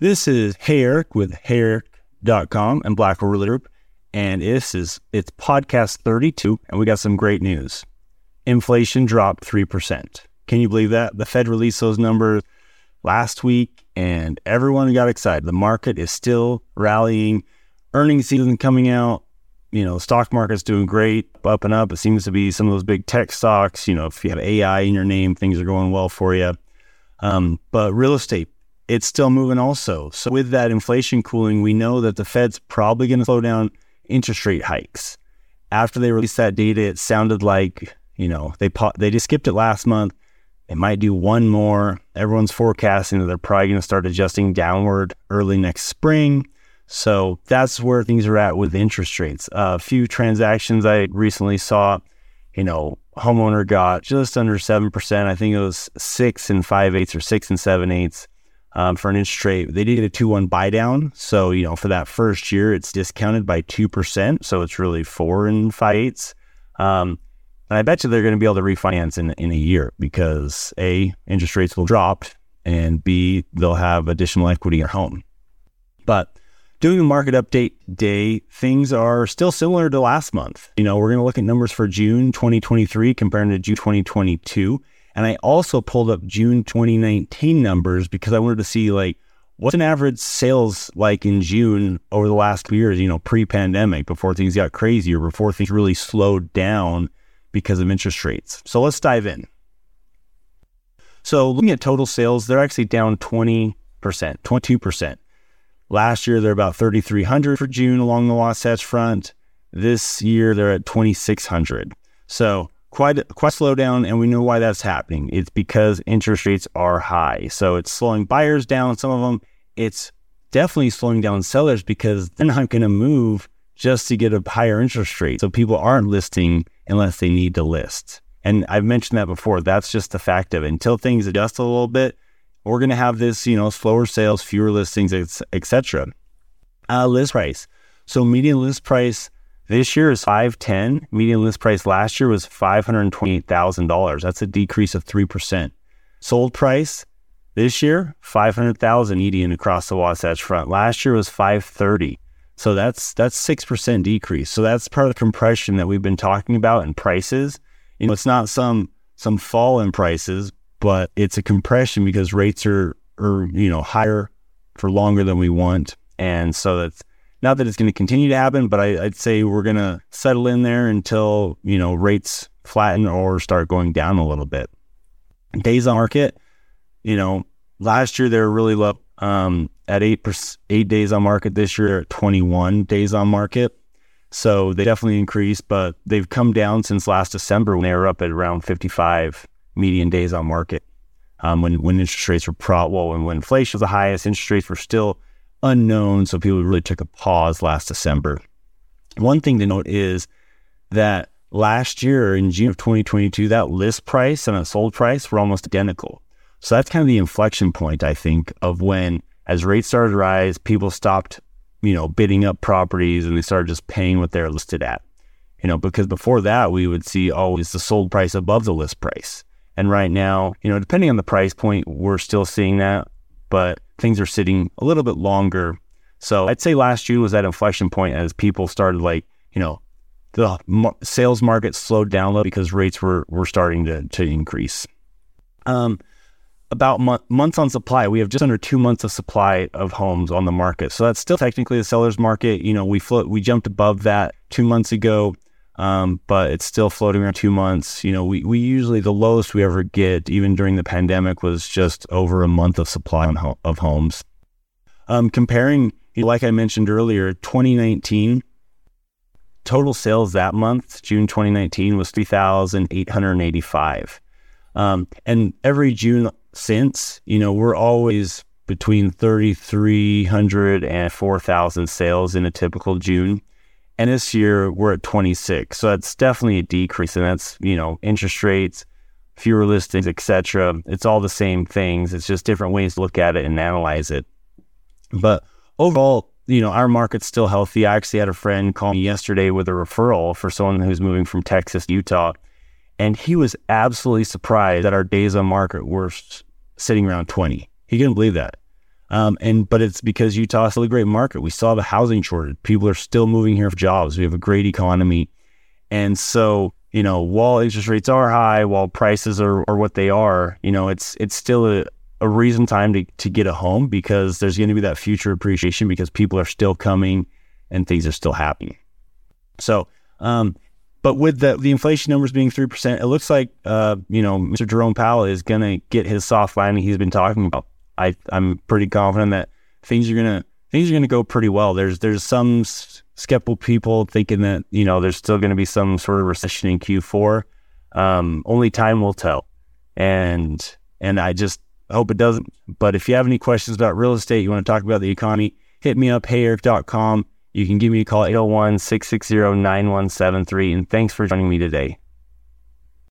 This is Hey Eric with HeyEric.com and Blackwell Realty Group. And this is it's podcast 32, and we got some great news. Inflation dropped 3%. Can you believe that? The Fed released those numbers last week and everyone got excited. The market is still rallying. Earnings season coming out. You know, stock market's doing great, up and up. It seems to be some of those big tech stocks. You know, if you have AI in your name, things are going well for you. Um, but real estate, it's still moving also. So with that inflation cooling, we know that the Fed's probably going to slow down interest rate hikes. After they released that data, it sounded like you know they they just skipped it last month. It might do one more. Everyone's forecasting that they're probably going to start adjusting downward early next spring. So that's where things are at with interest rates. Uh, a few transactions I recently saw, you know, homeowner got just under 7%. I think it was six and five eighths or six and seven eighths um, for an interest rate. They did a 2 1 buy down. So, you know, for that first year, it's discounted by 2%. So it's really four and five eighths. Um, and I bet you they're going to be able to refinance in, in a year because A, interest rates will drop, and B, they'll have additional equity in their home. But doing a market update day, things are still similar to last month. You know, we're going to look at numbers for June 2023 compared to June 2022. And I also pulled up June 2019 numbers because I wanted to see like what's an average sales like in June over the last few years, you know, pre pandemic, before things got crazy or before things really slowed down because of interest rates. So let's dive in. So looking at total sales, they're actually down 20%, 22%. Last year, they're about 3,300 for June along the Wasatch Front. This year, they're at 2,600. So quite quite slow down, and we know why that's happening. It's because interest rates are high, so it's slowing buyers down. Some of them, it's definitely slowing down sellers because they're not going to move just to get a higher interest rate. So people aren't listing unless they need to list. And I've mentioned that before. That's just the fact of it. Until things adjust a little bit, we're going to have this, you know, slower sales, fewer listings, etc. Uh, list price. So median list price this year is 510. Median list price last year was $528,000. That's a decrease of 3%. Sold price this year, 500,000 median across the Wasatch Front. Last year was 530. So that's that's 6% decrease. So that's part of the compression that we've been talking about in prices. You know, it's not some some fall in prices, but it's a compression because rates are are, you know, higher for longer than we want. And so that's not that it's going to continue to happen, but I, would say we're going to settle in there until you know rates flatten or start going down a little bit. Days on market, you know, last year they were really low um, at eight eight days on market. This year at 21 days on market. So they definitely increased, but they've come down since last December when they were up at around 55 median days on market. Um, when when interest rates were pro well, when, when inflation was the highest, interest rates were still unknown. So people really took a pause last December. One thing to note is that last year in June of 2022, that list price and a sold price were almost identical. So that's kind of the inflection point, I think, of when as rates started to rise, people stopped, you know, bidding up properties and they started just paying what they're listed at. You know, because before that we would see, oh, the sold price above the list price? And right now, you know, depending on the price point, we're still seeing that, but things are sitting a little bit longer. So I'd say last June was that inflection point as people started like, you know, the sales market slowed down a little because rates were were starting to to increase. Um, about mo- months on supply, we have just under two months of supply of homes on the market. So that's still technically the seller's market. You know, we float, we jumped above that two months ago, um, but it's still floating around two months. You know, we, we usually the lowest we ever get, even during the pandemic, was just over a month of supply ho- of homes. Um, comparing, like I mentioned earlier, 2019 total sales that month, June 2019, was 3,885. Um, and every June since, you know, we're always between 3,300 and 4,000 sales in a typical June. And this year we're at 26. So that's definitely a decrease. And that's, you know, interest rates, fewer listings, etc. It's all the same things. It's just different ways to look at it and analyze it. But overall, you know, our market's still healthy. I actually had a friend call me yesterday with a referral for someone who's moving from Texas to Utah. And he was absolutely surprised that our days on market were sitting around 20. He couldn't believe that. Um, and but it's because Utah is still a great market. We still have a housing shortage. People are still moving here for jobs. We have a great economy, and so you know, while interest rates are high, while prices are, are what they are, you know, it's it's still a, a reason time to, to get a home because there's going to be that future appreciation because people are still coming and things are still happening. So, um, but with the the inflation numbers being three percent, it looks like uh, you know Mr. Jerome Powell is going to get his soft landing he's been talking about. I I'm pretty confident that things are gonna things are gonna go pretty well. There's there's some skeptical people thinking that you know there's still to be some sort of recession in Q4. Um, only time will tell, and and I just hope it doesn't. But if you have any questions about real estate, you want to talk about the economy, hit me up heyeric.com. You can give me a call 801 660 9173. And thanks for joining me today.